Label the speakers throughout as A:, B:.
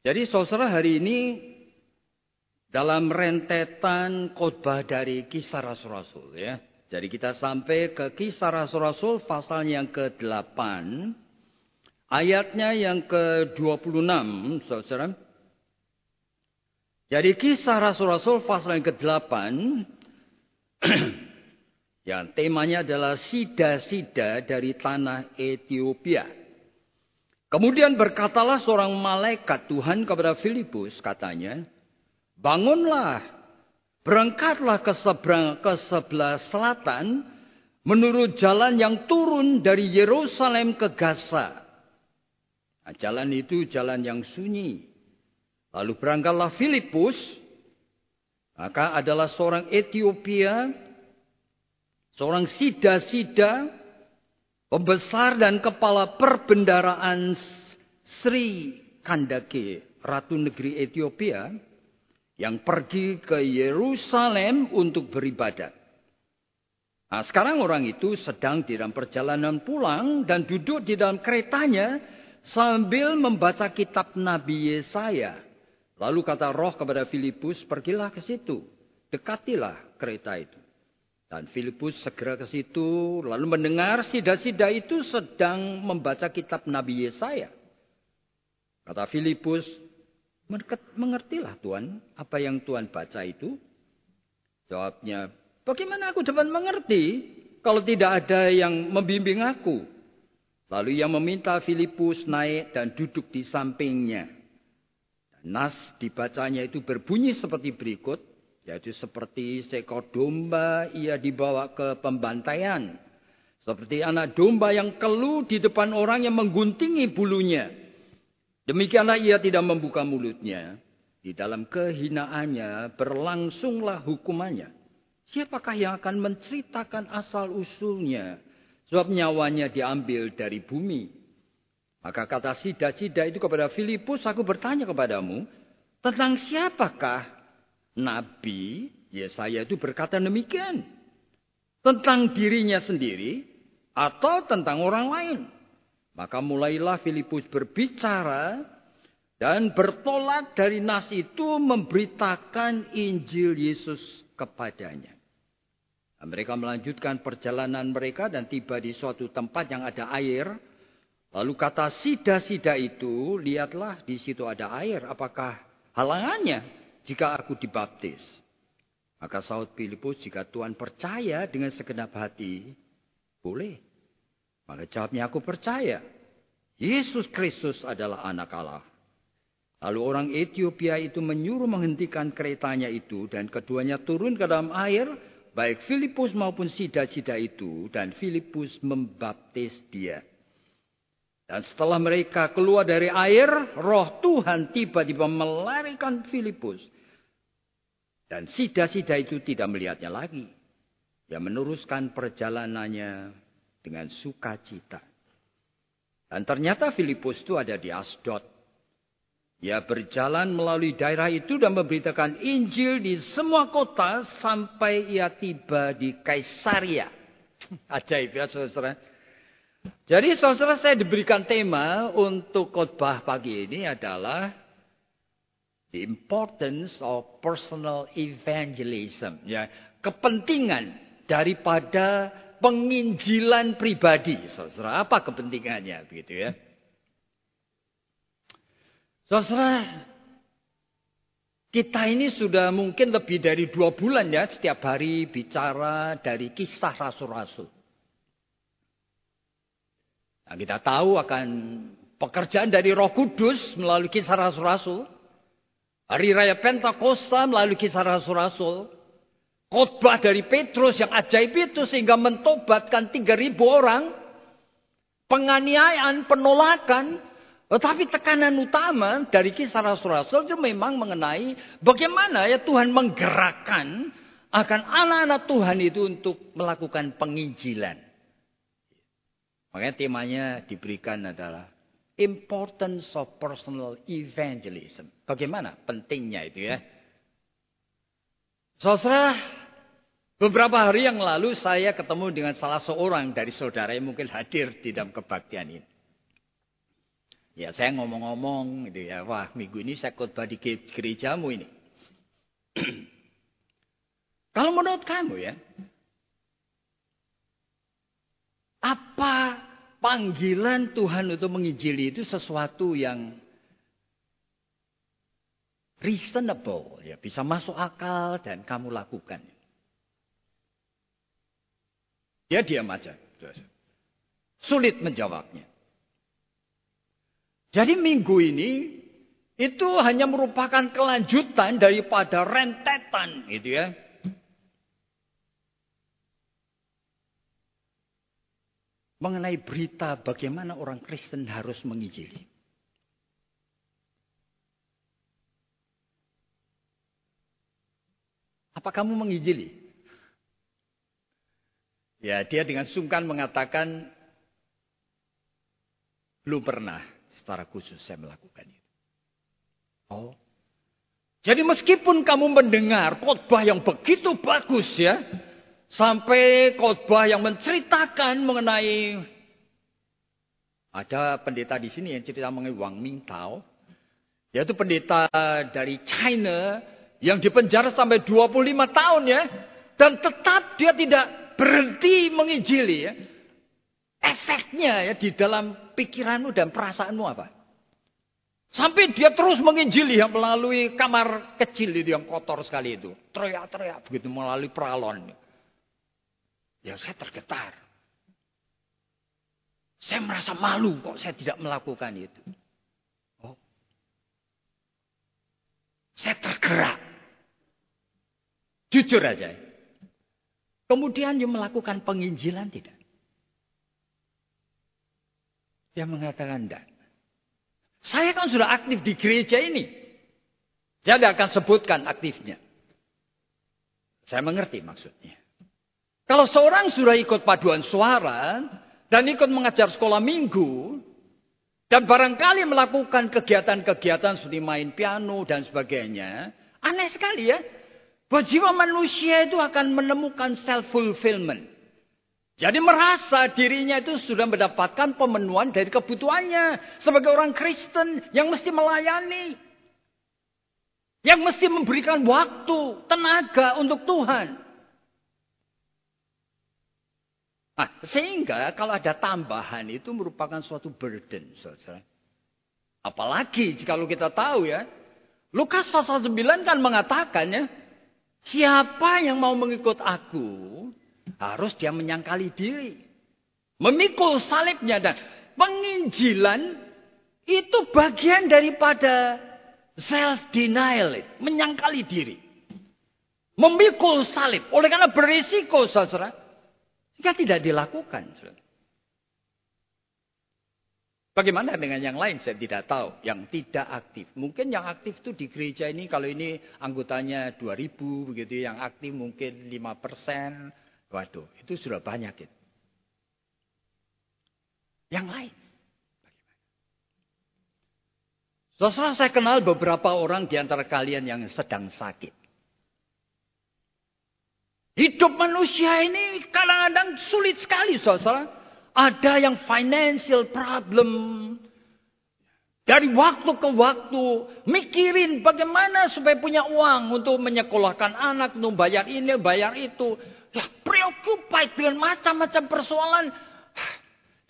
A: Jadi saudara hari ini dalam rentetan khotbah dari kisah Rasul-Rasul ya. Jadi kita sampai ke kisah Rasul-Rasul pasal yang ke-8 ayatnya yang ke-26 saudara. Jadi kisah Rasul-Rasul pasal yang ke-8 yang temanya adalah sida-sida dari tanah Ethiopia. Kemudian berkatalah seorang malaikat Tuhan kepada Filipus katanya, bangunlah, berangkatlah ke seberang ke sebelah selatan menurut jalan yang turun dari Yerusalem ke Gaza. Nah, jalan itu jalan yang sunyi. Lalu berangkatlah Filipus, maka adalah seorang Ethiopia, seorang sida-sida Pembesar dan kepala perbendaraan Sri Kandake, Ratu Negeri Ethiopia, yang pergi ke Yerusalem untuk beribadat. Nah, sekarang orang itu sedang di dalam perjalanan pulang dan duduk di dalam keretanya sambil membaca kitab Nabi Yesaya. Lalu kata roh kepada Filipus, pergilah ke situ. Dekatilah kereta itu. Dan Filipus segera ke situ, lalu mendengar sida-sida itu sedang membaca kitab Nabi Yesaya. Kata Filipus, mengertilah Tuhan apa yang Tuhan baca itu? Jawabnya, bagaimana aku dapat mengerti kalau tidak ada yang membimbing aku? Lalu ia meminta Filipus naik dan duduk di sampingnya. Nas dibacanya itu berbunyi seperti berikut. Yaitu seperti seekor domba ia dibawa ke pembantaian. Seperti anak domba yang keluh di depan orang yang mengguntingi bulunya. Demikianlah ia tidak membuka mulutnya. Di dalam kehinaannya berlangsunglah hukumannya. Siapakah yang akan menceritakan asal usulnya? Sebab nyawanya diambil dari bumi. Maka kata sida-sida itu kepada Filipus, aku bertanya kepadamu, tentang siapakah Nabi Yesaya itu berkata demikian. Tentang dirinya sendiri atau tentang orang lain. Maka mulailah Filipus berbicara dan bertolak dari nas itu memberitakan Injil Yesus kepadanya. Nah, mereka melanjutkan perjalanan mereka dan tiba di suatu tempat yang ada air. Lalu kata sida-sida itu, lihatlah di situ ada air. Apakah halangannya? Jika aku dibaptis. Maka saud Filipus, jika Tuhan percaya dengan segenap hati, boleh. Maka jawabnya, aku percaya. Yesus Kristus adalah anak Allah. Lalu orang Ethiopia itu menyuruh menghentikan keretanya itu dan keduanya turun ke dalam air, baik Filipus maupun sida-sida itu dan Filipus membaptis dia. Dan setelah mereka keluar dari air, roh Tuhan tiba-tiba melarikan Filipus. Dan sida-sida itu tidak melihatnya lagi. Dia meneruskan perjalanannya dengan sukacita. Dan ternyata Filipus itu ada di Asdod. Ia berjalan melalui daerah itu dan memberitakan Injil di semua kota sampai ia tiba di Kaisaria. Ajaib ya saudara. Jadi saudara saya diberikan tema untuk khotbah pagi ini adalah the importance of personal evangelism. Ya, kepentingan daripada penginjilan pribadi. Saudara, apa kepentingannya begitu ya? Saudara, kita ini sudah mungkin lebih dari dua bulan ya setiap hari bicara dari kisah rasul-rasul. Nah, kita tahu akan pekerjaan dari Roh Kudus melalui kisah rasul-rasul. Hari raya Pentakosta melalui kisah rasul-rasul. Khotbah dari Petrus yang ajaib itu sehingga mentobatkan 3000 orang. Penganiayaan, penolakan. Tetapi tekanan utama dari kisah rasul-rasul itu memang mengenai bagaimana ya Tuhan menggerakkan akan anak-anak Tuhan itu untuk melakukan penginjilan. Makanya temanya diberikan adalah importance of personal evangelism. Bagaimana pentingnya itu ya. Saudara, beberapa hari yang lalu saya ketemu dengan salah seorang dari saudara yang mungkin hadir di dalam kebaktian ini. Ya saya ngomong-ngomong gitu ya, wah minggu ini saya khotbah di gerejamu ini. Kalau menurut kamu ya, apa panggilan Tuhan untuk menginjili itu sesuatu yang reasonable, ya bisa masuk akal dan kamu lakukan. Ya diam aja. Sulit menjawabnya. Jadi minggu ini itu hanya merupakan kelanjutan daripada rentetan gitu ya. Mengenai berita bagaimana orang Kristen harus menginjili. Apa kamu menginjili? Ya, dia dengan sungkan mengatakan, belum pernah secara khusus saya melakukan itu. Oh. Jadi meskipun kamu mendengar khotbah yang begitu bagus ya, sampai khotbah yang menceritakan mengenai ada pendeta di sini yang cerita mengenai Wang Mingtao, yaitu pendeta dari China yang dipenjara sampai 25 tahun ya, dan tetap dia tidak berhenti menginjili ya. Efeknya ya di dalam pikiranmu dan perasaanmu apa? Sampai dia terus menginjili yang melalui kamar kecil itu yang kotor sekali itu. Teriak-teriak begitu melalui peralon. Ya saya tergetar. Saya merasa malu kok saya tidak melakukan itu. Oh. Saya tergerak. Jujur aja. Kemudian dia melakukan penginjilan tidak? Dia mengatakan tidak. Saya kan sudah aktif di gereja ini. Jadi akan sebutkan aktifnya. Saya mengerti maksudnya. Kalau seorang sudah ikut paduan suara dan ikut mengajar sekolah minggu dan barangkali melakukan kegiatan-kegiatan seperti main piano dan sebagainya, aneh sekali ya. Bahwa jiwa manusia itu akan menemukan self-fulfillment. Jadi merasa dirinya itu sudah mendapatkan pemenuhan dari kebutuhannya. Sebagai orang Kristen yang mesti melayani. Yang mesti memberikan waktu, tenaga untuk Tuhan. Nah, sehingga kalau ada tambahan itu merupakan suatu burden. Saudara. Apalagi jika kita tahu ya. Lukas pasal 9 kan mengatakan ya. Siapa yang mau mengikut aku, harus dia menyangkali diri. Memikul salibnya dan penginjilan itu bagian daripada self-denial. Menyangkali diri. Memikul salib. Oleh karena berisiko, saudara. Jika tidak dilakukan. Bagaimana dengan yang lain saya tidak tahu. Yang tidak aktif. Mungkin yang aktif itu di gereja ini kalau ini anggotanya 2000 begitu. Yang aktif mungkin 5%. Waduh itu sudah banyak. Gitu. Yang lain. Saudara saya kenal beberapa orang di antara kalian yang sedang sakit. Hidup manusia ini kadang-kadang sulit sekali saudara. Ada yang financial problem. Dari waktu ke waktu mikirin bagaimana supaya punya uang untuk menyekolahkan anak, untuk bayar ini, bayar itu. Ya, preoccupied dengan macam-macam persoalan.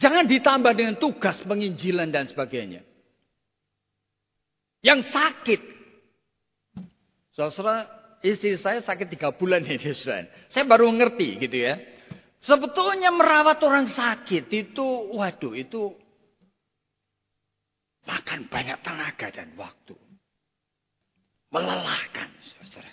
A: Jangan ditambah dengan tugas penginjilan dan sebagainya. Yang sakit. Saudara, istri saya sakit tiga bulan ini, saudara. Saya baru ngerti gitu ya. Sebetulnya merawat orang sakit itu, waduh itu makan banyak tenaga dan waktu. Melelahkan, saudara.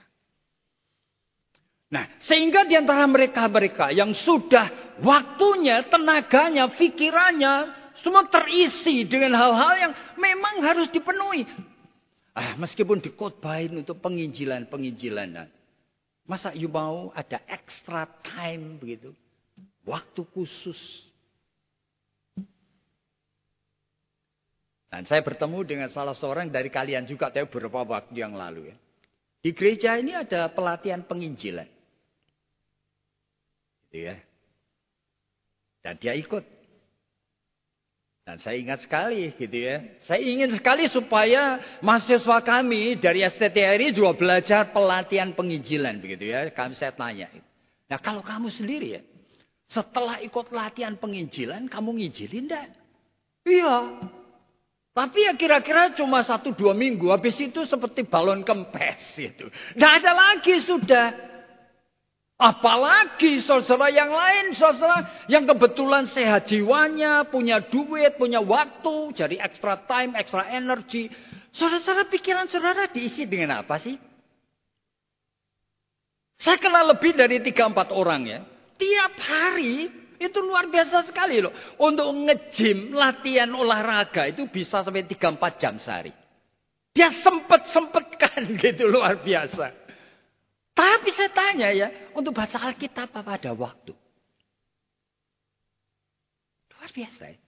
A: Nah, sehingga di antara mereka-mereka yang sudah waktunya, tenaganya, pikirannya, semua terisi dengan hal-hal yang memang harus dipenuhi. Ah, meskipun dikotbahin untuk penginjilan-penginjilan. Masa you mau ada extra time begitu? Waktu khusus. Dan saya bertemu dengan salah seorang dari kalian juga tapi beberapa waktu yang lalu ya. Di gereja ini ada pelatihan penginjilan. Gitu ya. Dan dia ikut. Dan saya ingat sekali gitu ya. Saya ingin sekali supaya mahasiswa kami dari STTRI juga belajar pelatihan penginjilan begitu ya. Kami saya tanya. Nah kalau kamu sendiri ya. Setelah ikut latihan penginjilan kamu nginjilin enggak? Iya. Tapi ya kira-kira cuma satu dua minggu. Habis itu seperti balon kempes itu. Tidak ada lagi sudah. Apalagi saudara yang lain, saudara yang kebetulan sehat jiwanya, punya duit, punya waktu, jadi extra time, extra energy. Saudara-saudara pikiran saudara diisi dengan apa sih? Saya kenal lebih dari 3-4 orang ya. Tiap hari itu luar biasa sekali loh. Untuk ngejim, latihan olahraga itu bisa sampai 3-4 jam sehari. Dia sempet-sempetkan gitu luar biasa. Tapi saya tanya ya, untuk baca Alkitab apa ada waktu? Luar biasa ya.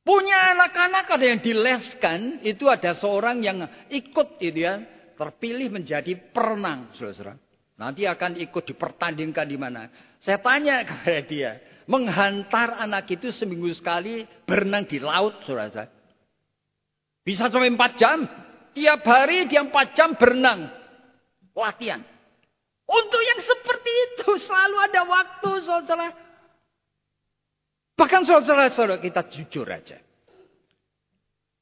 A: Punya anak-anak ada yang dileskan, itu ada seorang yang ikut itu ya, terpilih menjadi perenang, saudara Nanti akan ikut dipertandingkan di mana. Saya tanya kepada dia, menghantar anak itu seminggu sekali berenang di laut, saudara Bisa sampai empat jam. Tiap hari dia empat jam berenang. Latihan. Untuk yang seperti itu selalu ada waktu saudara. Bahkan saudara-saudara kita jujur aja.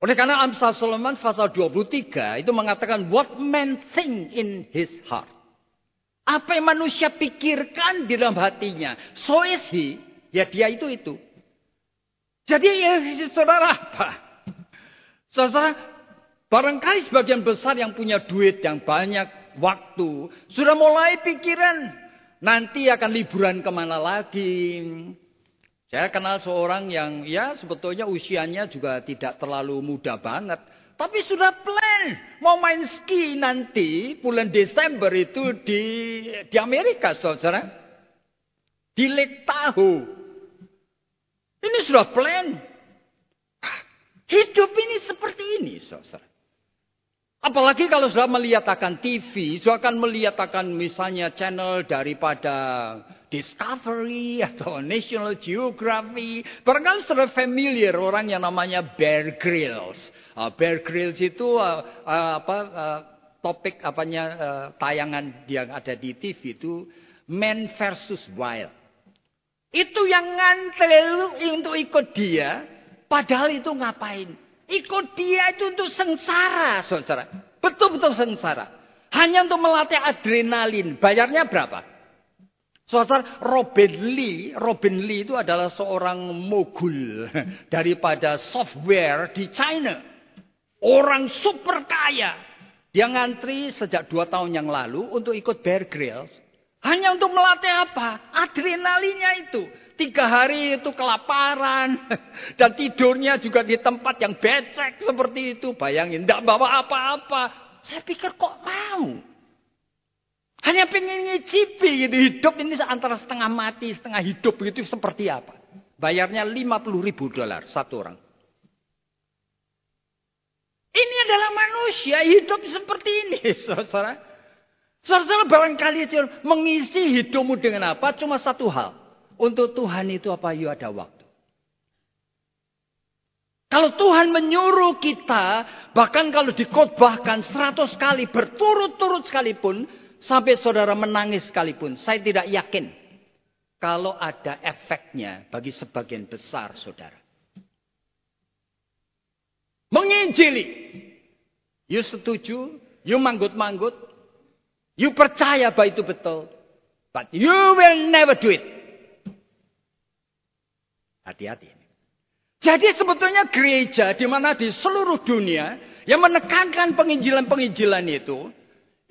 A: Oleh karena Amsal Solomon pasal 23 itu mengatakan what man think in his heart. Apa yang manusia pikirkan di dalam hatinya. So is he. Ya dia itu itu. Jadi ya saudara apa? Saudara, barangkali sebagian besar yang punya duit yang banyak waktu. Sudah mulai pikiran. Nanti akan liburan ke mana lagi. Saya kenal seorang yang ya sebetulnya usianya juga tidak terlalu muda banget. Tapi sudah plan. Mau main ski nanti bulan Desember itu di, di Amerika saudara. Di Lake Tahoe. Ini sudah plan. Hidup ini seperti ini saudara. Apalagi kalau sudah melihat akan TV, sudah akan melihat akan misalnya channel daripada Discovery atau National Geography. Barangkali sudah familiar orang yang namanya Bear Grylls. Uh, Bear Grylls itu uh, uh, apa uh, topik apanya uh, tayangan yang ada di TV itu Man versus Wild. Itu yang ngantel untuk ikut dia, padahal itu ngapain? Ikut dia itu untuk sengsara, saudara. Betul-betul sengsara. Hanya untuk melatih adrenalin. Bayarnya berapa? Saudara, Robin Lee, Robin Lee itu adalah seorang mogul daripada software di China. Orang super kaya. Dia ngantri sejak dua tahun yang lalu untuk ikut Bear Grylls. Hanya untuk melatih apa? Adrenalinnya itu. Tiga hari itu kelaparan. Dan tidurnya juga di tempat yang becek seperti itu. Bayangin, tidak bawa apa-apa. Saya pikir kok mau. Hanya pengen ngicipi gitu. Hidup ini antara setengah mati, setengah hidup begitu seperti apa. Bayarnya 50 ribu dolar satu orang. Ini adalah manusia hidup seperti ini, saudara. Saudara barangkali mengisi hidupmu dengan apa? Cuma satu hal. Untuk Tuhan itu apa? yuk ada waktu. Kalau Tuhan menyuruh kita, bahkan kalau dikotbahkan seratus kali berturut-turut sekalipun, sampai saudara menangis sekalipun, saya tidak yakin kalau ada efeknya bagi sebagian besar saudara. Menginjili. You setuju, you manggut-manggut, you percaya bahwa itu betul. But you will never do it. Hati-hati. Jadi sebetulnya gereja di mana di seluruh dunia yang menekankan penginjilan-penginjilan itu,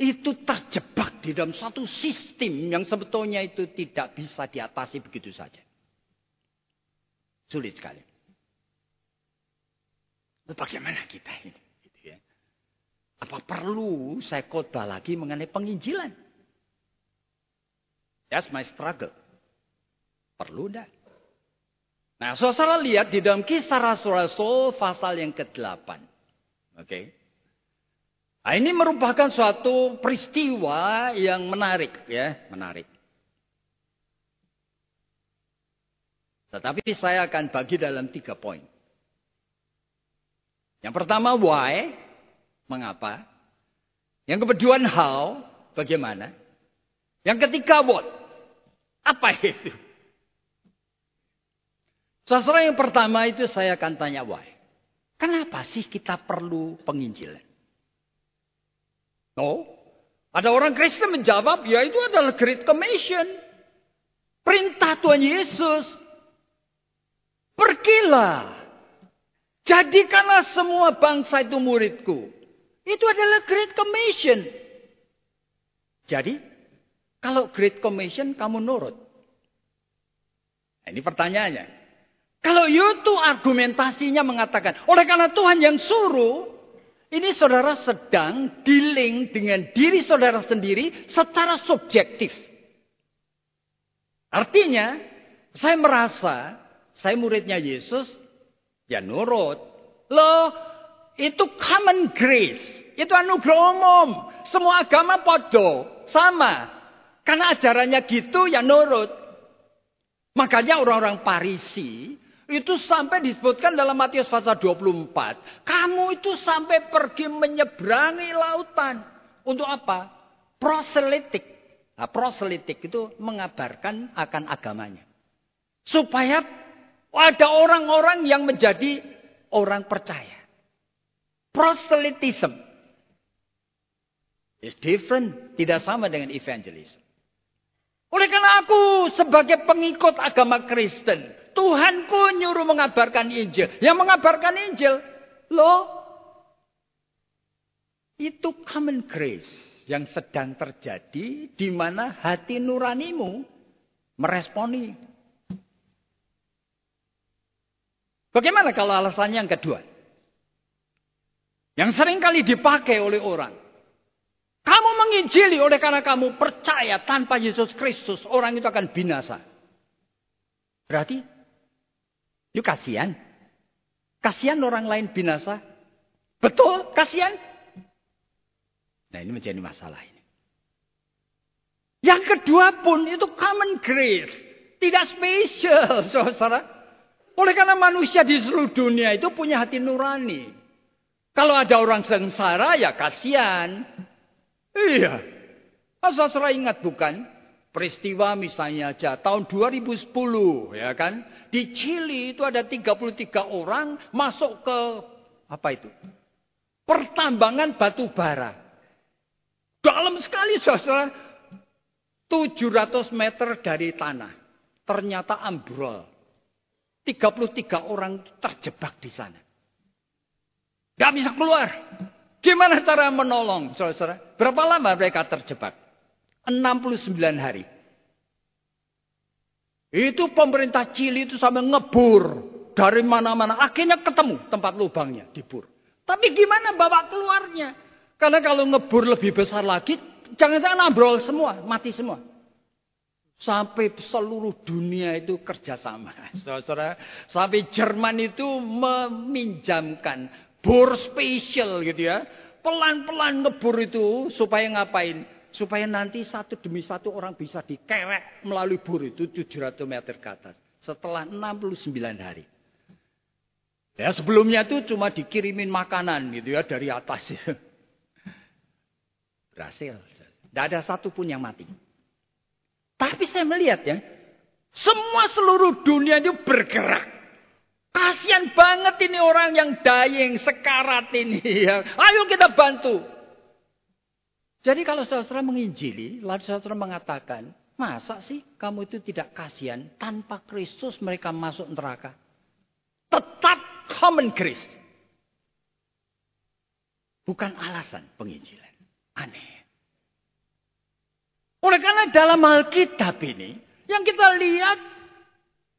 A: itu terjebak di dalam satu sistem yang sebetulnya itu tidak bisa diatasi begitu saja. Sulit sekali. Bagaimana kita ini? Gitu ya. Apa perlu saya khotbah lagi mengenai penginjilan? That's my struggle. Perlu enggak? Nah, saudara lihat di dalam kisah Rasul-Rasul pasal yang ke-8. Oke. Okay. Nah, ini merupakan suatu peristiwa yang menarik ya, menarik. Tetapi saya akan bagi dalam tiga poin. Yang pertama why, mengapa? Yang kedua how, bagaimana? Yang ketiga what, apa itu? Sastra yang pertama itu saya akan tanya why. Kenapa sih kita perlu penginjilan? Oh, ada orang Kristen menjawab, ya itu adalah Great Commission. Perintah Tuhan Yesus. Pergilah. Jadikanlah semua bangsa itu muridku. Itu adalah Great Commission. Jadi, kalau Great Commission kamu nurut. Nah, ini pertanyaannya. Kalau itu argumentasinya mengatakan, oleh karena Tuhan yang suruh, ini saudara sedang dealing dengan diri saudara sendiri secara subjektif. Artinya, saya merasa saya muridnya Yesus, ya nurut. Loh, itu common grace. Itu anugerah umum. Semua agama podo, sama. Karena ajarannya gitu, ya nurut. Makanya orang-orang Parisi itu sampai disebutkan dalam Matius pasal 24. Kamu itu sampai pergi menyeberangi lautan. Untuk apa? Proselitik. Nah, proselitik itu mengabarkan akan agamanya. Supaya ada orang-orang yang menjadi orang percaya. Proselitism. is different. Tidak sama dengan evangelism. Oleh karena aku sebagai pengikut agama Kristen. Tuhanku nyuruh mengabarkan Injil. Yang mengabarkan Injil, loh, itu common grace yang sedang terjadi di mana hati nuranimu meresponi. Bagaimana kalau alasannya yang kedua? Yang sering kali dipakai oleh orang. Kamu menginjili oleh karena kamu percaya tanpa Yesus Kristus orang itu akan binasa. Berarti Yuk kasihan. Kasihan orang lain binasa. Betul, kasihan. Nah ini menjadi masalah ini. Yang kedua pun itu common grace. Tidak spesial, saudara. Oleh karena manusia di seluruh dunia itu punya hati nurani. Kalau ada orang sengsara ya kasihan. Iya. Saudara ingat bukan? Peristiwa misalnya aja tahun 2010 ya kan. Di Chili itu ada 33 orang masuk ke apa itu? Pertambangan batu bara. Dalam sekali saudara. 700 meter dari tanah. Ternyata ambrol. 33 orang terjebak di sana. Gak bisa keluar. Gimana cara menolong saudara? Berapa lama mereka terjebak? 69 hari. Itu pemerintah Chili itu sampai ngebur dari mana-mana. Akhirnya ketemu tempat lubangnya dibur. Tapi gimana bawa keluarnya? Karena kalau ngebur lebih besar lagi, jangan-jangan ambrol semua, mati semua. Sampai seluruh dunia itu kerjasama. Saudara, sampai Jerman itu meminjamkan bor spesial gitu ya. Pelan-pelan ngebur itu supaya ngapain? Supaya nanti satu demi satu orang bisa dikerek melalui bur itu 700 meter ke atas. Setelah 69 hari. Ya sebelumnya itu cuma dikirimin makanan gitu ya dari atas. Berhasil. Tidak ada satu pun yang mati. Tapi saya melihat ya. Semua seluruh dunia itu bergerak. Kasihan banget ini orang yang dying, sekarat ini. Ya. Ayo kita bantu. Jadi kalau saudara menginjili, lalu saudara mengatakan, masa sih kamu itu tidak kasihan tanpa Kristus mereka masuk neraka? Tetap common grace. Bukan alasan penginjilan. Aneh. Oleh karena dalam Alkitab ini, yang kita lihat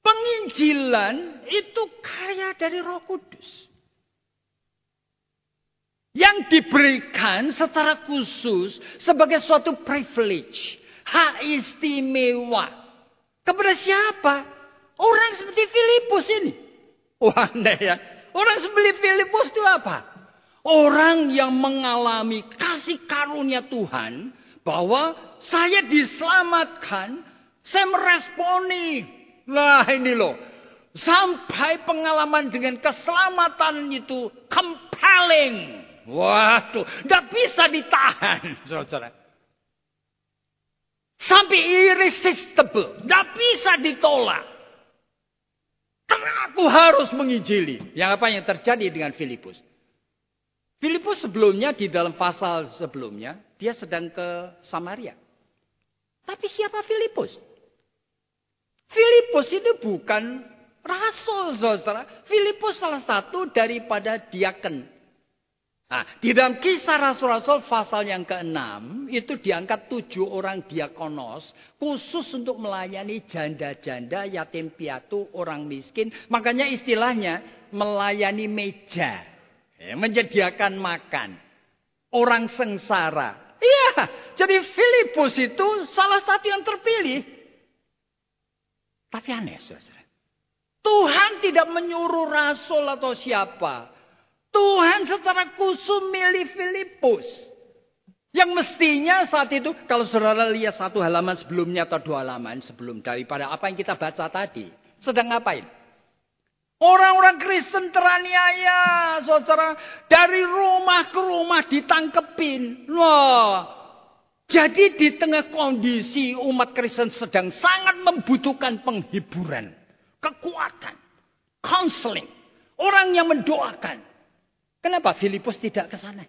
A: penginjilan itu karya dari roh kudus yang diberikan secara khusus sebagai suatu privilege, hak istimewa. Kepada siapa? Orang seperti Filipus ini. Wah, ya. Orang seperti Filipus itu apa? Orang yang mengalami kasih karunia Tuhan bahwa saya diselamatkan, saya meresponi. Nah ini loh, Sampai pengalaman dengan keselamatan itu compelling. Waduh, tidak bisa ditahan. Saudara. Sampai irresistible. Tidak bisa ditolak. Karena aku harus menginjili. Yang apa yang terjadi dengan Filipus? Filipus sebelumnya di dalam pasal sebelumnya, dia sedang ke Samaria. Tapi siapa Filipus? Filipus itu bukan rasul, saudara. Filipus salah satu daripada diaken Nah, di dalam kisah Rasul-Rasul pasal yang ke-6 itu diangkat tujuh orang diakonos khusus untuk melayani janda-janda, yatim piatu, orang miskin. Makanya istilahnya melayani meja, ya, menyediakan makan, orang sengsara. Iya, jadi Filipus itu salah satu yang terpilih. Tapi aneh, saudara. Tuhan tidak menyuruh rasul atau siapa. Tuhan secara khusus milih Filipus. Yang mestinya saat itu, kalau saudara lihat satu halaman sebelumnya atau dua halaman sebelum daripada apa yang kita baca tadi. Sedang ngapain? Orang-orang Kristen teraniaya, saudara. Dari rumah ke rumah ditangkepin. Loh, jadi di tengah kondisi umat Kristen sedang sangat membutuhkan penghiburan. Kekuatan. Counseling. Orang yang mendoakan. Kenapa Filipus tidak ke sana?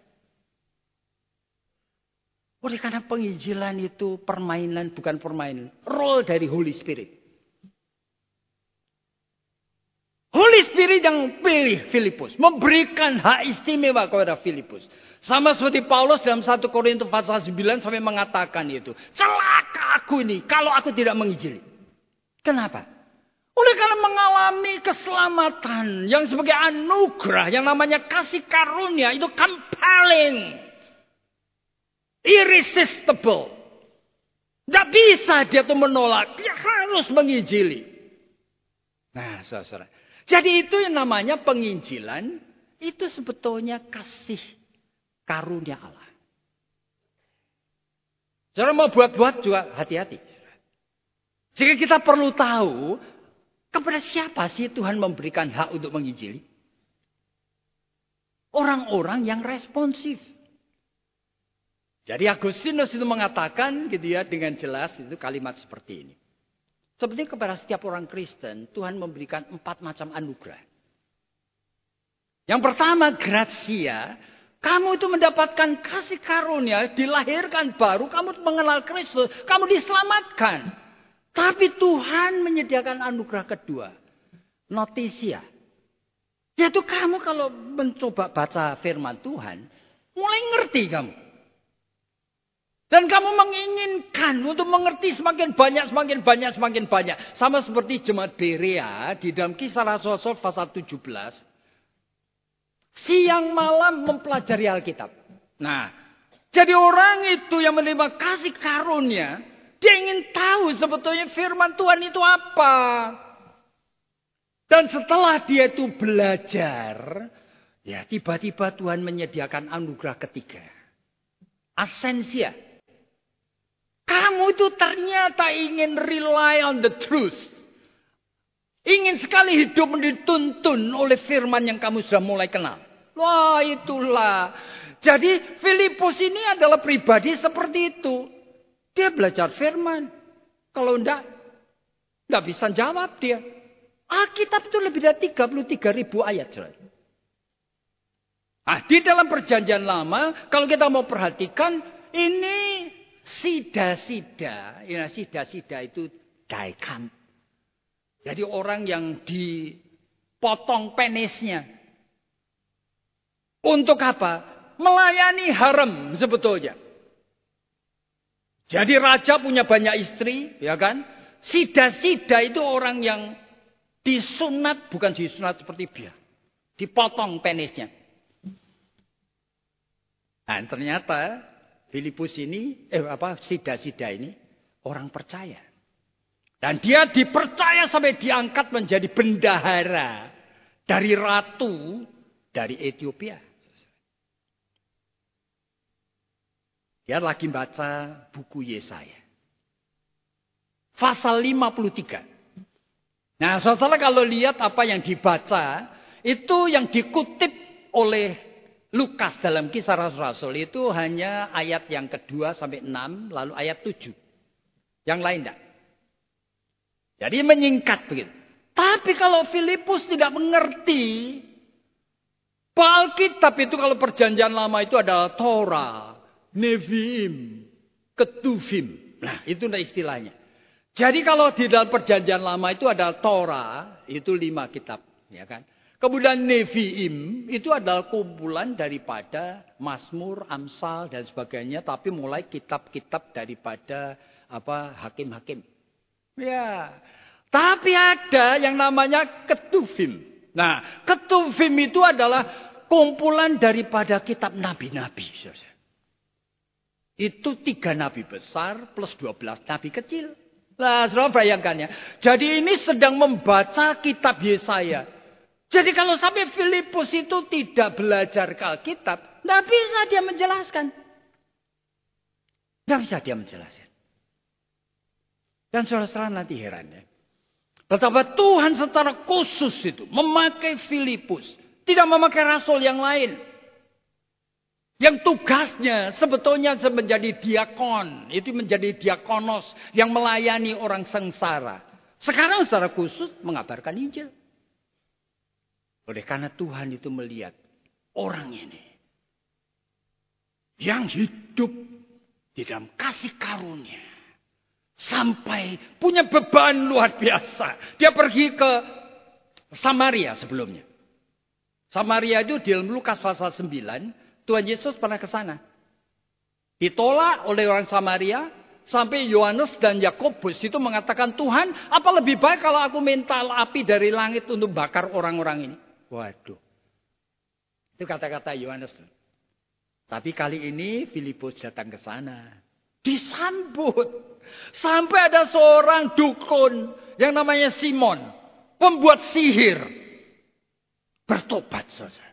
A: Oleh karena penginjilan itu permainan bukan permainan. Role dari Holy Spirit. Holy Spirit yang pilih Filipus. Memberikan hak istimewa kepada Filipus. Sama seperti Paulus dalam 1 Korintus pasal 9 sampai mengatakan itu. Celaka aku ini kalau aku tidak menginjili. Kenapa? Oleh karena mengalami keselamatan yang sebagai anugerah yang namanya kasih karunia itu compelling. Irresistible. Tidak bisa dia tuh menolak. Dia harus menginjili. Nah saudara. Jadi itu yang namanya penginjilan. Itu sebetulnya kasih karunia Allah. Saudara mau buat-buat juga hati-hati. Jika kita perlu tahu kepada siapa sih Tuhan memberikan hak untuk menginjili? Orang-orang yang responsif. Jadi Agustinus itu mengatakan gitu ya dengan jelas itu kalimat seperti ini. Seperti kepada setiap orang Kristen Tuhan memberikan empat macam anugerah. Yang pertama gracia. Kamu itu mendapatkan kasih karunia, dilahirkan baru, kamu mengenal Kristus, kamu diselamatkan. Tapi Tuhan menyediakan anugerah kedua. Notisia. Yaitu kamu kalau mencoba baca firman Tuhan, mulai ngerti kamu. Dan kamu menginginkan untuk mengerti semakin banyak, semakin banyak, semakin banyak. Sama seperti jemaat Berea di dalam kisah Rasul-Rasul pasal 17. Siang malam mempelajari Alkitab. Nah, jadi orang itu yang menerima kasih karunia, dia ingin tahu sebetulnya firman Tuhan itu apa. Dan setelah dia itu belajar, ya tiba-tiba Tuhan menyediakan anugerah ketiga. Asensia. Kamu itu ternyata ingin rely on the truth. Ingin sekali hidup dituntun oleh firman yang kamu sudah mulai kenal. Wah itulah. Jadi Filipus ini adalah pribadi seperti itu. Dia belajar firman. Kalau enggak, enggak bisa jawab dia. Alkitab itu lebih dari 33 ribu ayat. Nah, di dalam perjanjian lama, kalau kita mau perhatikan, ini sida-sida. Ya, sida-sida itu daikam. Jadi orang yang dipotong penisnya. Untuk apa? Melayani harem sebetulnya. Jadi raja punya banyak istri, ya kan? Sida-sida itu orang yang disunat, bukan disunat seperti biar. Dipotong penisnya. Nah, ternyata Filipus ini, eh apa, sida-sida ini orang percaya. Dan dia dipercaya sampai diangkat menjadi bendahara dari ratu dari Ethiopia. Dia lagi baca buku Yesaya. Pasal 53. Nah, saudara kalau lihat apa yang dibaca, itu yang dikutip oleh Lukas dalam kisah Rasul-Rasul itu hanya ayat yang kedua sampai enam, lalu ayat tujuh. Yang lain tidak. Jadi menyingkat begitu. Tapi kalau Filipus tidak mengerti Alkitab itu kalau perjanjian lama itu adalah Torah, Nevi'im, Ketuvim. Nah itu istilahnya. Jadi kalau di dalam perjanjian lama itu ada Torah, itu lima kitab. ya kan? Kemudian Nevi'im itu adalah kumpulan daripada Mazmur, Amsal dan sebagainya. Tapi mulai kitab-kitab daripada apa hakim-hakim. Ya. Tapi ada yang namanya Ketuvim. Nah, Ketuvim itu adalah kumpulan daripada kitab nabi-nabi. Itu tiga nabi besar plus dua belas nabi kecil. Nah, saudara bayangkan ya. Jadi ini sedang membaca kitab Yesaya. Jadi kalau sampai Filipus itu tidak belajar Alkitab, tidak bisa dia menjelaskan. Tidak bisa dia menjelaskan. Dan saudara-saudara nanti heran ya. Betapa Tuhan secara khusus itu memakai Filipus. Tidak memakai rasul yang lain. Yang tugasnya sebetulnya menjadi diakon. Itu menjadi diakonos. Yang melayani orang sengsara. Sekarang secara khusus mengabarkan Injil. Oleh karena Tuhan itu melihat orang ini. Yang hidup di dalam kasih karunia. Sampai punya beban luar biasa. Dia pergi ke Samaria sebelumnya. Samaria itu di dalam Lukas pasal 9 Tuhan Yesus pernah ke sana. Ditolak oleh orang Samaria. Sampai Yohanes dan Yakobus itu mengatakan, Tuhan apa lebih baik kalau aku minta api dari langit untuk bakar orang-orang ini. Waduh. Itu kata-kata Yohanes. Tapi kali ini Filipus datang ke sana. Disambut. Sampai ada seorang dukun yang namanya Simon. Pembuat sihir. Bertobat saja.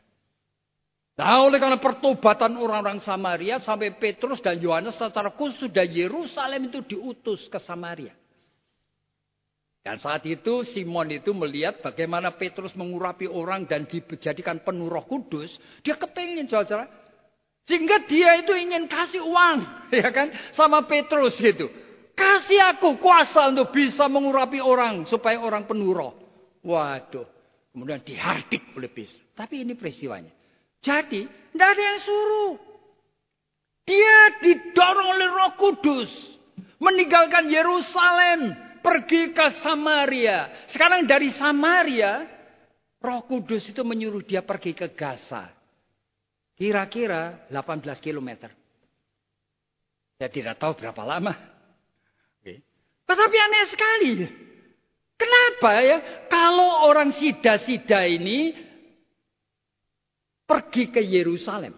A: Nah oleh karena pertobatan orang-orang Samaria sampai Petrus dan Yohanes secara khusus dari Yerusalem itu diutus ke Samaria. Dan saat itu Simon itu melihat bagaimana Petrus mengurapi orang dan dijadikan penuh roh kudus. Dia kepengen saudara. Sehingga dia itu ingin kasih uang ya kan sama Petrus gitu. Kasih aku kuasa untuk bisa mengurapi orang supaya orang penuh roh. Waduh. Kemudian dihardik oleh Petrus. Tapi ini peristiwanya. Jadi, tidak ada yang suruh. Dia didorong oleh roh kudus. Meninggalkan Yerusalem. Pergi ke Samaria. Sekarang dari Samaria, roh kudus itu menyuruh dia pergi ke Gaza. Kira-kira 18 kilometer. Saya tidak tahu berapa lama. Tetapi aneh sekali. Kenapa ya? Kalau orang sida-sida ini pergi ke Yerusalem.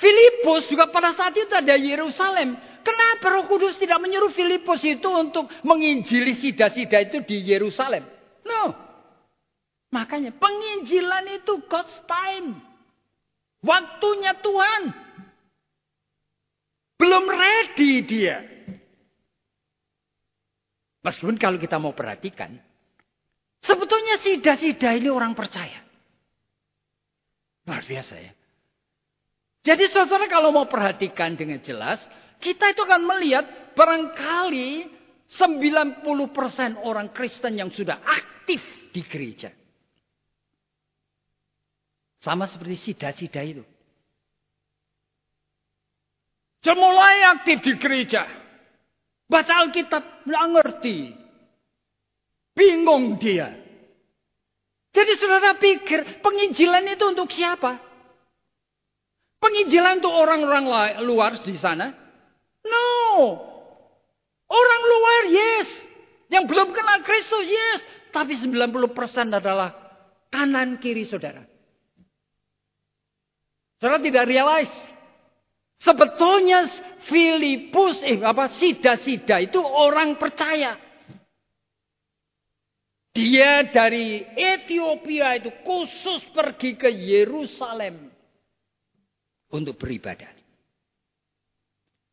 A: Filipus juga pada saat itu ada Yerusalem. Kenapa Roh Kudus tidak menyuruh Filipus itu untuk menginjili sida-sida itu di Yerusalem? No. Makanya penginjilan itu God's time. Waktunya Tuhan. Belum ready dia. Meskipun kalau kita mau perhatikan. Sebetulnya sida-sida ini orang percaya. Luar biasa ya. Jadi saudara kalau mau perhatikan dengan jelas, kita itu akan melihat barangkali 90% orang Kristen yang sudah aktif di gereja. Sama seperti sida-sida itu. Dia mulai aktif di gereja. Baca Alkitab, nggak ngerti. Bingung dia. Jadi saudara pikir penginjilan itu untuk siapa? Penginjilan untuk orang-orang luar di sana? No. Orang luar yes. Yang belum kenal Kristus yes. Tapi 90% adalah kanan kiri saudara. Saudara tidak realize. Sebetulnya Filipus, eh apa, Sida-Sida itu orang percaya. Dia dari Ethiopia itu khusus pergi ke Yerusalem untuk beribadah.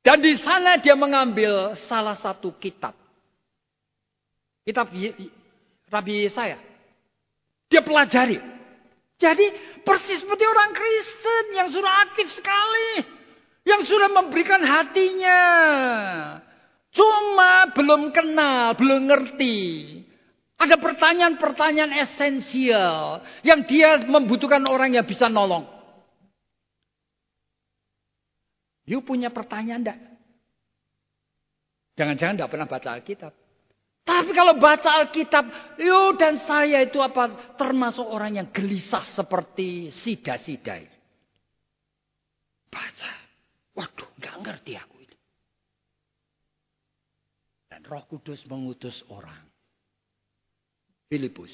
A: Dan di sana dia mengambil salah satu kitab. Kitab Rabi saya. Dia pelajari. Jadi persis seperti orang Kristen yang sudah aktif sekali. Yang sudah memberikan hatinya. Cuma belum kenal, belum ngerti. Ada pertanyaan-pertanyaan esensial yang dia membutuhkan orang yang bisa nolong. You punya pertanyaan enggak? Jangan-jangan enggak pernah baca Alkitab. Tapi kalau baca Alkitab, you dan saya itu apa? Termasuk orang yang gelisah seperti sida-sida. Baca. Waduh, enggak ngerti aku ini. Dan roh kudus mengutus orang. Filipus.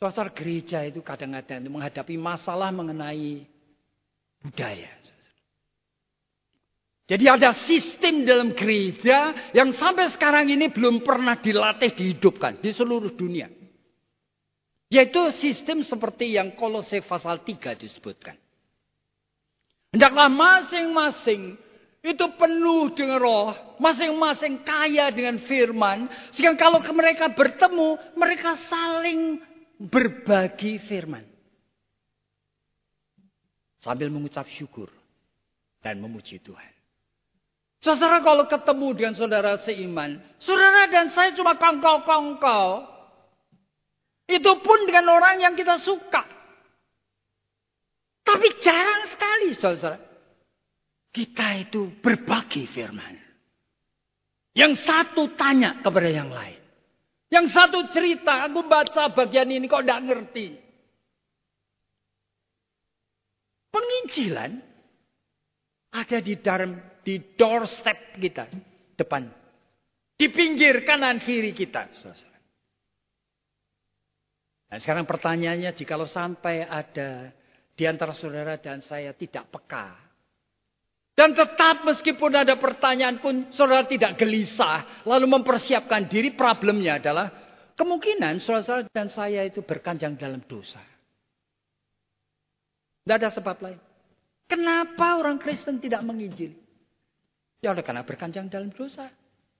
A: Suasana gereja itu kadang-kadang menghadapi masalah mengenai budaya. Jadi ada sistem dalam gereja yang sampai sekarang ini belum pernah dilatih dihidupkan di seluruh dunia. Yaitu sistem seperti yang kolose pasal 3 disebutkan. Hendaklah masing-masing itu penuh dengan roh. Masing-masing kaya dengan firman. Sehingga kalau mereka bertemu, mereka saling berbagi firman. Sambil mengucap syukur dan memuji Tuhan. Saudara kalau ketemu dengan saudara seiman, saudara dan saya cuma kongkau-kongkau. Itu pun dengan orang yang kita suka. Tapi jarang sekali saudara. Kita itu berbagi firman. Yang satu tanya kepada yang lain. Yang satu cerita, aku baca bagian ini kok tidak ngerti. Penginjilan ada di dalam di doorstep kita depan. Di pinggir kanan kiri kita. Nah sekarang pertanyaannya jikalau sampai ada di antara saudara dan saya tidak peka. Dan tetap meskipun ada pertanyaan pun saudara tidak gelisah. Lalu mempersiapkan diri problemnya adalah kemungkinan saudara dan saya itu berkanjang dalam dosa. Tidak ada sebab lain. Kenapa orang Kristen tidak menginjil? Ya oleh karena berkanjang dalam dosa.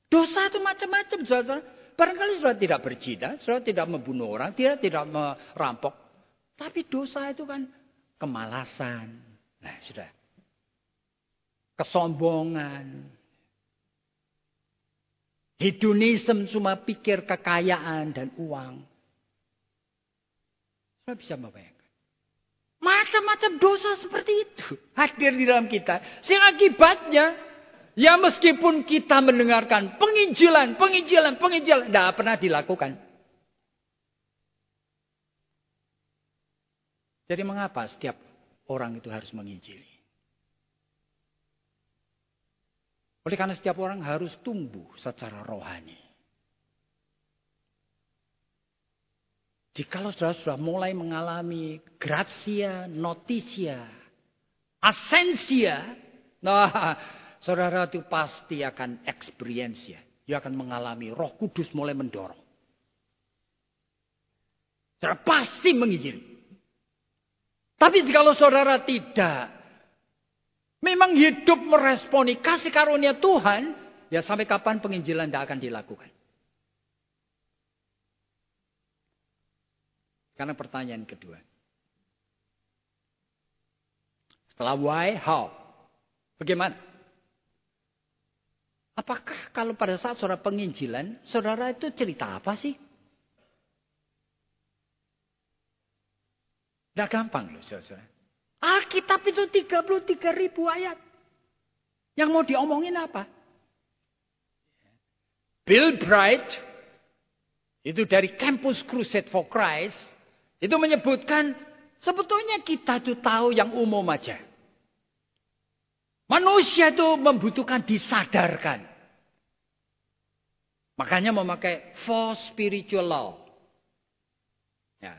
A: Dosa itu macam-macam, saudara. Barangkali sudah tidak berzina, sudah tidak membunuh orang, tidak tidak merampok. Tapi dosa itu kan kemalasan. Nah, sudah. Kesombongan. Hedonisme cuma pikir kekayaan dan uang. Saya bisa membayangkan. Macam-macam dosa seperti itu hadir di dalam kita. Sehingga akibatnya Ya meskipun kita mendengarkan penginjilan, penginjilan, penginjilan. Tidak pernah dilakukan. Jadi mengapa setiap orang itu harus menginjili? Oleh karena setiap orang harus tumbuh secara rohani. Jikalau sudah sudah mulai mengalami gratia, notisia, asensia, nah Saudara itu pasti akan experience ya. Dia akan mengalami roh kudus mulai mendorong. Saudara pasti mengizinkan. Tapi jika saudara tidak. Memang hidup meresponi kasih karunia Tuhan. Ya sampai kapan penginjilan tidak akan dilakukan. Karena pertanyaan kedua. Setelah why, how? Bagaimana? Apakah kalau pada saat saudara penginjilan, saudara itu cerita apa sih? Tidak gampang loh saudara. Alkitab itu 33 ribu ayat. Yang mau diomongin apa? Bill Bright, itu dari Campus Crusade for Christ, itu menyebutkan sebetulnya kita itu tahu yang umum aja. Manusia itu membutuhkan disadarkan. Makanya memakai four spiritual law. Ya.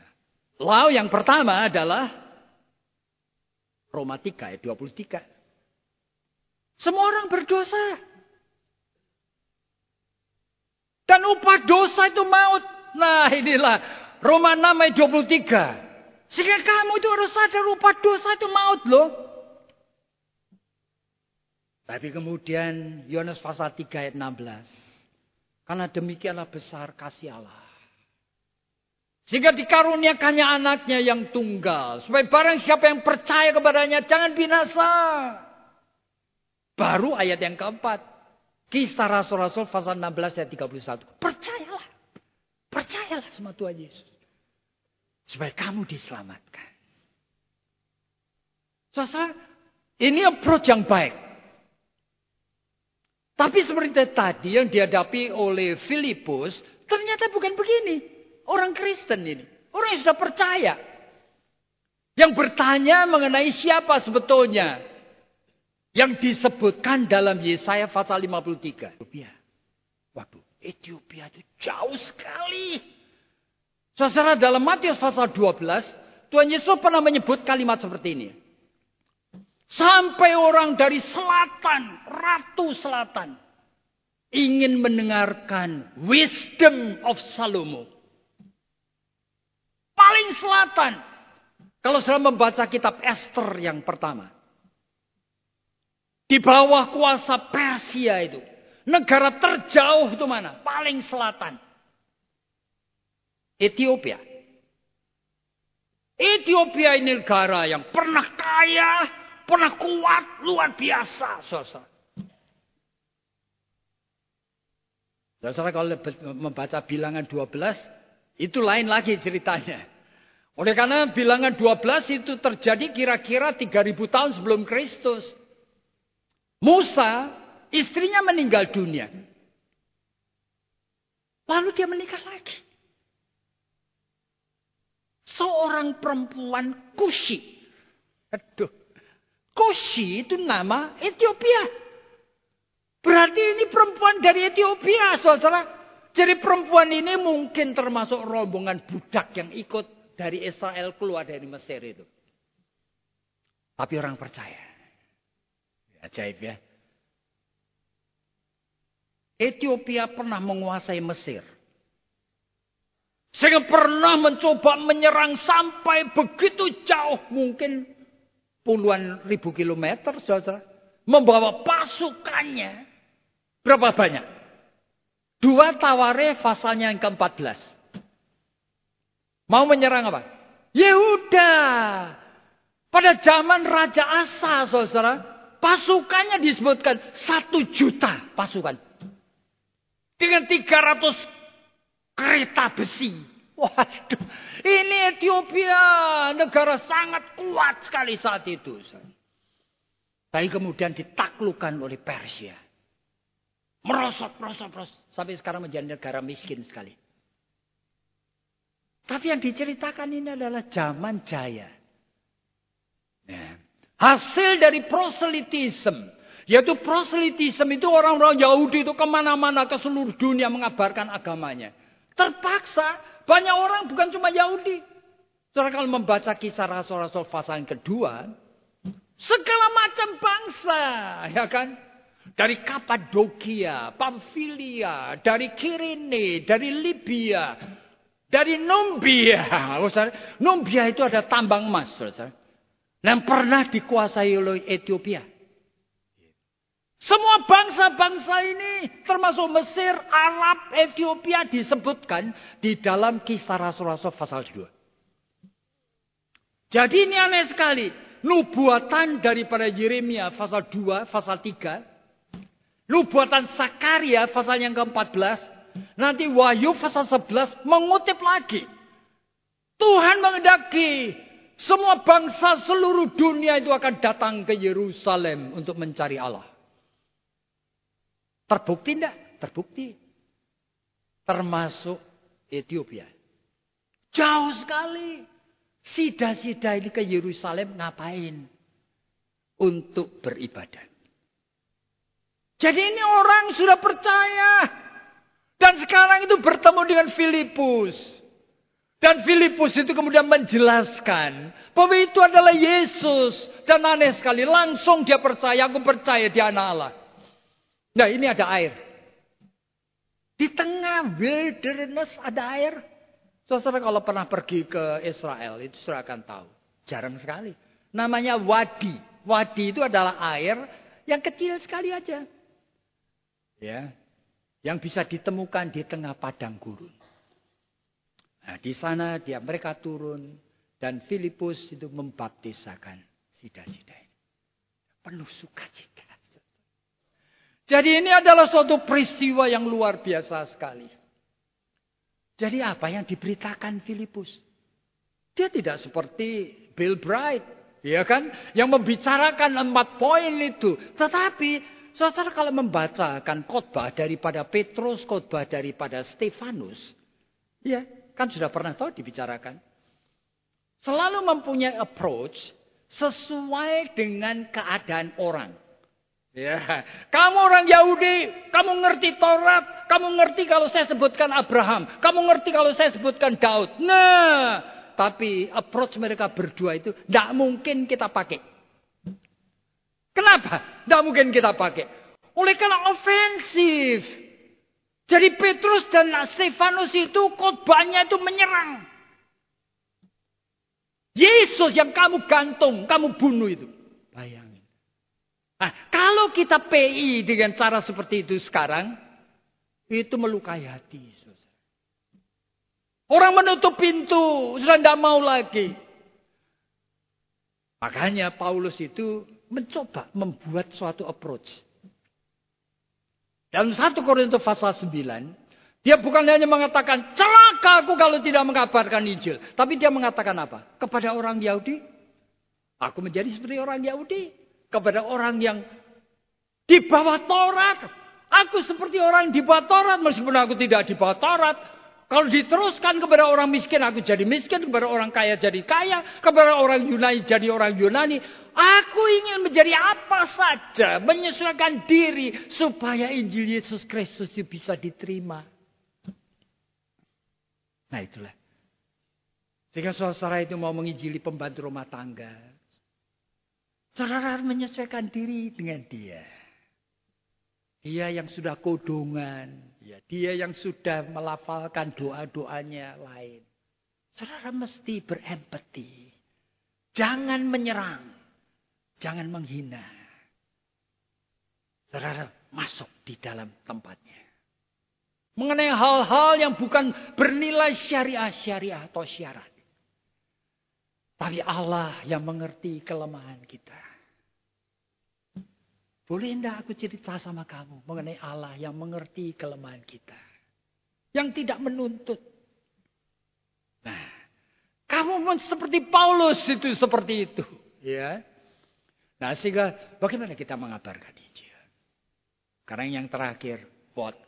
A: Law yang pertama adalah Roma 3 ayat 23. Semua orang berdosa. Dan upah dosa itu maut. Nah inilah Roma 6 ayat 23. Sehingga kamu itu harus sadar upah dosa itu maut loh. Tapi kemudian Yohanes pasal 3 ayat 16. Karena demikianlah besar kasih Allah. Sehingga dikaruniakannya anaknya yang tunggal. Supaya barang siapa yang percaya kepadanya jangan binasa. Baru ayat yang keempat. Kisah Rasul-Rasul pasal 16 ayat 31. Percayalah. Percayalah sama Tuhan Yesus. Supaya kamu diselamatkan. Saudara, ini approach yang baik. Tapi seperti tadi yang dihadapi oleh Filipus, ternyata bukan begini. Orang Kristen ini. Orang yang sudah percaya. Yang bertanya mengenai siapa sebetulnya. Yang disebutkan dalam Yesaya pasal 53. Ethiopia. Waduh, Ethiopia itu jauh sekali. Saudara dalam Matius pasal 12. Tuhan Yesus pernah menyebut kalimat seperti ini. Sampai orang dari selatan, ratu selatan. Ingin mendengarkan wisdom of Salomo. Paling selatan. Kalau saya membaca kitab Esther yang pertama. Di bawah kuasa Persia itu. Negara terjauh itu mana? Paling selatan. Ethiopia. Ethiopia ini negara yang pernah kaya, pernah kuat luar biasa, saudara. Saudara kalau membaca bilangan 12, itu lain lagi ceritanya. Oleh karena bilangan 12 itu terjadi kira-kira 3000 tahun sebelum Kristus. Musa, istrinya meninggal dunia. Lalu dia menikah lagi. Seorang perempuan Kushi. Aduh. Koshi itu nama Ethiopia. Berarti ini perempuan dari Ethiopia, saudara. Jadi perempuan ini mungkin termasuk rombongan budak yang ikut dari Israel keluar dari Mesir itu. Tapi orang percaya. Ajaib ya. Ethiopia pernah menguasai Mesir. Sehingga pernah mencoba menyerang sampai begitu jauh mungkin puluhan ribu kilometer, saudara. Membawa pasukannya. Berapa banyak? Dua taware pasalnya yang ke-14. Mau menyerang apa? Yehuda. Pada zaman Raja Asa, saudara. Pasukannya disebutkan satu juta pasukan. Dengan 300 kereta besi. Waduh, ini Ethiopia, negara sangat kuat sekali saat itu. Tapi kemudian ditaklukkan oleh Persia. Merosot, merosot, merosot. Sampai sekarang menjadi negara miskin sekali. Tapi yang diceritakan ini adalah zaman jaya. Ya. Hasil dari proselitisme. Yaitu proselitisme itu orang-orang Yahudi itu ke mana-mana ke seluruh dunia mengabarkan agamanya. Terpaksa banyak orang bukan cuma Yahudi. Saudara kalau membaca kisah rasul-rasul pasal yang kedua, segala macam bangsa, ya kan? Dari Kapadokia, Pamfilia, dari Kirene, dari Libya, dari Numbia. Numbia itu ada tambang emas, saudara. Yang pernah dikuasai oleh Ethiopia. Semua bangsa-bangsa ini termasuk Mesir, Arab, Ethiopia disebutkan di dalam kisah Rasul-Rasul pasal 2. Jadi ini aneh sekali. Nubuatan daripada Yeremia pasal 2, pasal 3. Nubuatan Sakaria pasal yang ke-14. Nanti Wahyu pasal 11 mengutip lagi. Tuhan mengendaki semua bangsa seluruh dunia itu akan datang ke Yerusalem untuk mencari Allah. Terbukti enggak? Terbukti. Termasuk Ethiopia. Jauh sekali. Sida-sida ini ke Yerusalem ngapain? Untuk beribadah. Jadi ini orang sudah percaya. Dan sekarang itu bertemu dengan Filipus. Dan Filipus itu kemudian menjelaskan bahwa itu adalah Yesus. Dan aneh sekali, langsung dia percaya, aku percaya dia anak Allah. Nah ini ada air. Di tengah wilderness ada air. Saudara kalau pernah pergi ke Israel itu sudah akan tahu. Jarang sekali. Namanya wadi. Wadi itu adalah air yang kecil sekali aja. Ya. Yang bisa ditemukan di tengah padang gurun. Nah, di sana dia mereka turun dan Filipus itu membaptisakan sida-sida ini. Penuh sukacita. Jadi ini adalah suatu peristiwa yang luar biasa sekali. Jadi apa yang diberitakan Filipus? Dia tidak seperti Bill Bright, ya kan? Yang membicarakan empat poin itu. Tetapi saudara kalau membacakan khotbah daripada Petrus, khotbah daripada Stefanus, ya kan sudah pernah tahu dibicarakan. Selalu mempunyai approach sesuai dengan keadaan orang. Ya, kamu orang Yahudi, kamu ngerti Taurat, kamu ngerti kalau saya sebutkan Abraham, kamu ngerti kalau saya sebutkan Daud. Nah, tapi approach mereka berdua itu tidak mungkin kita pakai. Kenapa? Tidak mungkin kita pakai. Oleh karena ofensif. Jadi Petrus dan Stefanus itu khotbahnya itu menyerang. Yesus yang kamu gantung, kamu bunuh itu. Bayang. Nah, kalau kita PI dengan cara seperti itu sekarang, itu melukai hati. Orang menutup pintu, sudah tidak mau lagi. Makanya Paulus itu mencoba membuat suatu approach. Dalam satu Korintus pasal 9, dia bukan hanya mengatakan, celaka aku kalau tidak mengabarkan Injil. Tapi dia mengatakan apa? Kepada orang Yahudi, aku menjadi seperti orang Yahudi kepada orang yang di bawah Taurat. Aku seperti orang di bawah Taurat meskipun aku tidak di bawah Taurat. Kalau diteruskan kepada orang miskin, aku jadi miskin. Kepada orang kaya jadi kaya. Kepada orang Yunani jadi orang Yunani. Aku ingin menjadi apa saja. Menyesuaikan diri. Supaya Injil Yesus Kristus itu bisa diterima. Nah itulah. Jika saudara itu mau menginjili pembantu rumah tangga. Saudara menyesuaikan diri dengan dia. Dia yang sudah kodongan. Ya, dia yang sudah melafalkan doa-doanya lain. Saudara mesti berempati. Jangan menyerang. Jangan menghina. Saudara masuk di dalam tempatnya. Mengenai hal-hal yang bukan bernilai syariah-syariah atau syarat. Tapi Allah yang mengerti kelemahan kita. Boleh enggak aku cerita sama kamu mengenai Allah yang mengerti kelemahan kita. Yang tidak menuntut. Nah, kamu pun seperti Paulus itu seperti itu. Ya. Nah sehingga bagaimana kita mengabarkan Injil? Karena yang terakhir, what?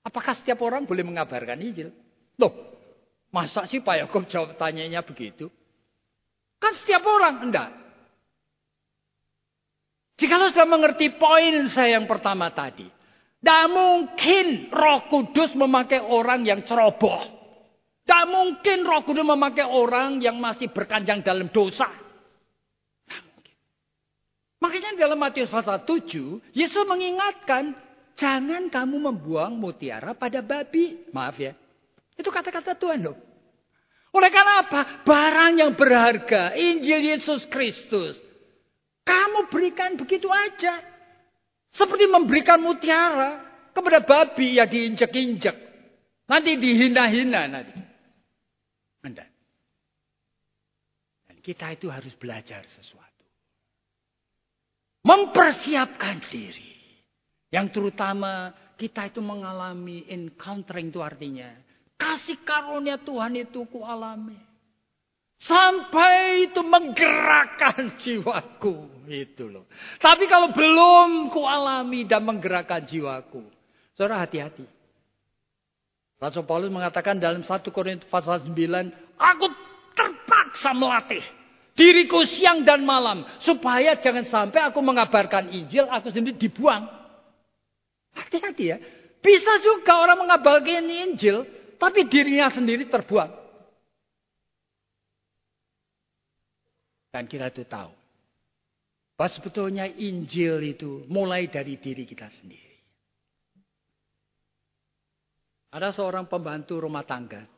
A: Apakah setiap orang boleh mengabarkan Injil? Loh, Masa sih Pak Yakob jawab tanyanya begitu? Kan setiap orang, enggak. Jika lo sudah mengerti poin saya yang pertama tadi. Tidak mungkin roh kudus memakai orang yang ceroboh. Tidak mungkin roh kudus memakai orang yang masih berkanjang dalam dosa. Makanya dalam Matius pasal 7, Yesus mengingatkan, jangan kamu membuang mutiara pada babi. Maaf ya, itu kata-kata Tuhan loh. Oleh karena apa? Barang yang berharga, Injil Yesus Kristus. Kamu berikan begitu aja. Seperti memberikan mutiara kepada babi ya diinjek-injek. Nanti dihina-hina nanti. Anda. Dan kita itu harus belajar sesuatu. Mempersiapkan diri. Yang terutama kita itu mengalami encountering itu artinya Kasih karunia Tuhan itu kualami. Sampai itu menggerakkan jiwaku. Itu loh. Tapi kalau belum kualami dan menggerakkan jiwaku. Saudara hati-hati. Rasul Paulus mengatakan dalam 1 Korintus pasal 9. Aku terpaksa melatih. Diriku siang dan malam. Supaya jangan sampai aku mengabarkan Injil. Aku sendiri dibuang. Hati-hati ya. Bisa juga orang mengabarkan Injil tapi dirinya sendiri terbuang. Dan kita itu tahu. Bahwa sebetulnya Injil itu mulai dari diri kita sendiri. Ada seorang pembantu rumah tangga.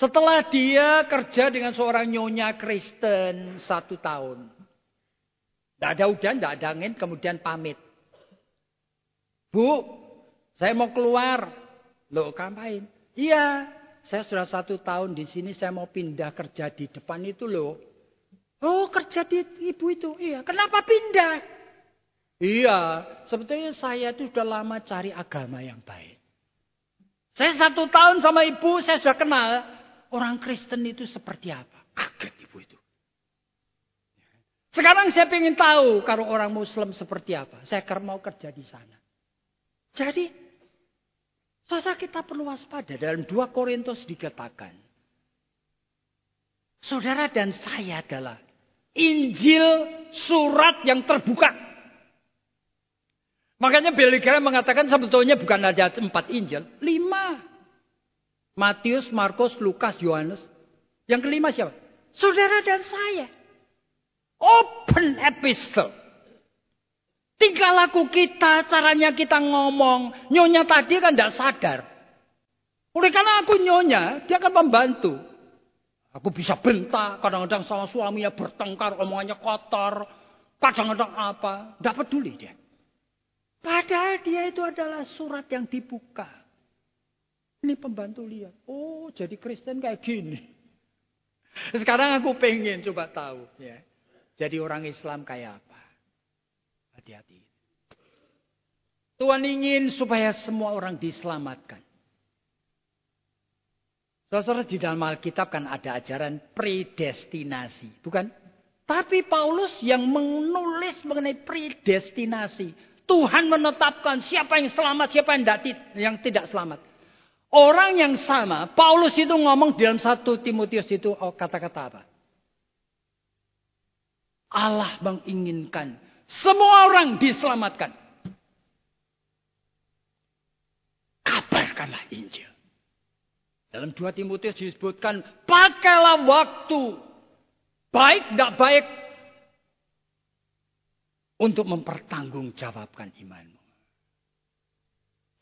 A: Setelah dia kerja dengan seorang nyonya Kristen satu tahun. Tidak ada hujan, tidak ada angin, kemudian pamit. Bu, saya mau keluar. Loh, ngapain? Iya, saya sudah satu tahun di sini, saya mau pindah kerja di depan itu loh. Oh, kerja di ibu itu. Iya, kenapa pindah? Iya, sebetulnya saya itu sudah lama cari agama yang baik. Saya satu tahun sama ibu, saya sudah kenal orang Kristen itu seperti apa. Kaget ibu itu. Sekarang saya ingin tahu kalau orang Muslim seperti apa. Saya mau kerja di sana. Jadi, saudara kita perlu waspada. Dalam 2 Korintus dikatakan. Saudara dan saya adalah Injil surat yang terbuka. Makanya Billy Graham mengatakan sebetulnya bukan ada empat Injil. Lima. Matius, Markus, Lukas, Yohanes. Yang kelima siapa? Saudara dan saya. Open epistle. Tingkah laku kita, caranya kita ngomong. Nyonya tadi kan tidak sadar. Oleh karena aku nyonya, dia akan membantu. Aku bisa bentak, kadang-kadang sama suaminya bertengkar, omongannya kotor. Kadang-kadang apa, tidak peduli dia. Padahal dia itu adalah surat yang dibuka. Ini pembantu lihat. Oh, jadi Kristen kayak gini. Sekarang aku pengen coba tahu. ya. Jadi orang Islam kayak apa? Hati-hati. Tuhan ingin supaya semua orang diselamatkan. Saudara di dalam Alkitab kan ada ajaran predestinasi, bukan? Tapi Paulus yang menulis mengenai predestinasi. Tuhan menetapkan siapa yang selamat, siapa yang tidak selamat. Orang yang sama, Paulus itu ngomong dalam satu Timotius itu oh, kata-kata apa? Allah menginginkan semua orang diselamatkan. Kabarkanlah Injil. Dalam 2 Timotius disebutkan, pakailah waktu. Baik, tidak baik. Untuk mempertanggungjawabkan imanmu.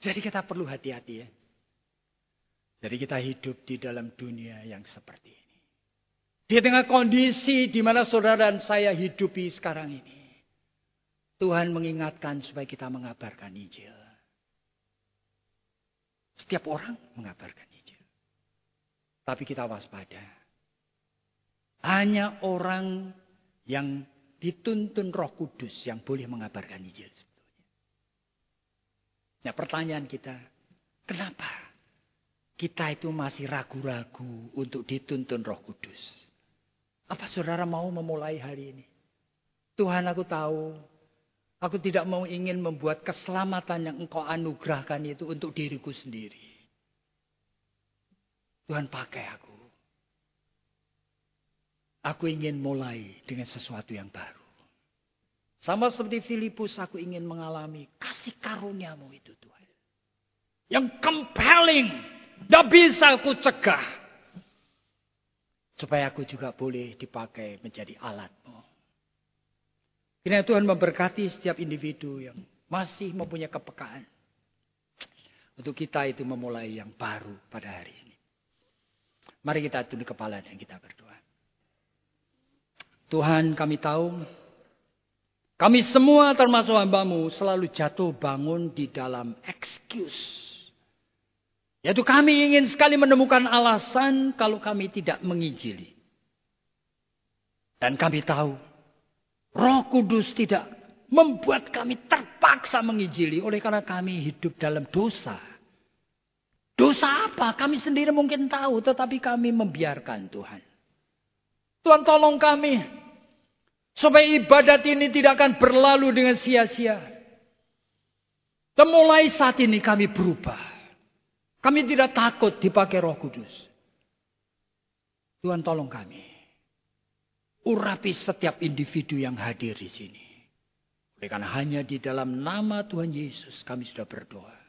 A: Jadi kita perlu hati-hati ya. Jadi kita hidup di dalam dunia yang seperti ini. Di tengah kondisi di mana saudara dan saya hidupi sekarang ini. Tuhan mengingatkan supaya kita mengabarkan Injil. Setiap orang mengabarkan Injil. Tapi kita waspada. Hanya orang yang dituntun roh kudus yang boleh mengabarkan Injil. Nah pertanyaan kita, kenapa kita itu masih ragu-ragu untuk dituntun roh kudus? Apa saudara mau memulai hari ini? Tuhan aku tahu. Aku tidak mau ingin membuat keselamatan yang engkau anugerahkan itu untuk diriku sendiri. Tuhan pakai aku. Aku ingin mulai dengan sesuatu yang baru. Sama seperti Filipus aku ingin mengalami kasih karuniamu itu Tuhan. Yang compelling. Tidak bisa aku cegah. Supaya aku juga boleh dipakai menjadi alatmu. Kiranya Tuhan memberkati setiap individu yang masih mempunyai kepekaan. Untuk kita itu memulai yang baru pada hari ini. Mari kita tunduk kepala dan kita berdoa. Tuhan kami tahu. Kami semua termasuk hambamu selalu jatuh bangun di dalam excuse yaitu kami ingin sekali menemukan alasan kalau kami tidak menginjili. Dan kami tahu roh kudus tidak membuat kami terpaksa menginjili oleh karena kami hidup dalam dosa. Dosa apa? Kami sendiri mungkin tahu tetapi kami membiarkan Tuhan. Tuhan tolong kami supaya ibadat ini tidak akan berlalu dengan sia-sia. Dan mulai saat ini kami berubah. Kami tidak takut dipakai roh kudus. Tuhan tolong kami. Urapi setiap individu yang hadir di sini. Oleh karena hanya di dalam nama Tuhan Yesus kami sudah berdoa.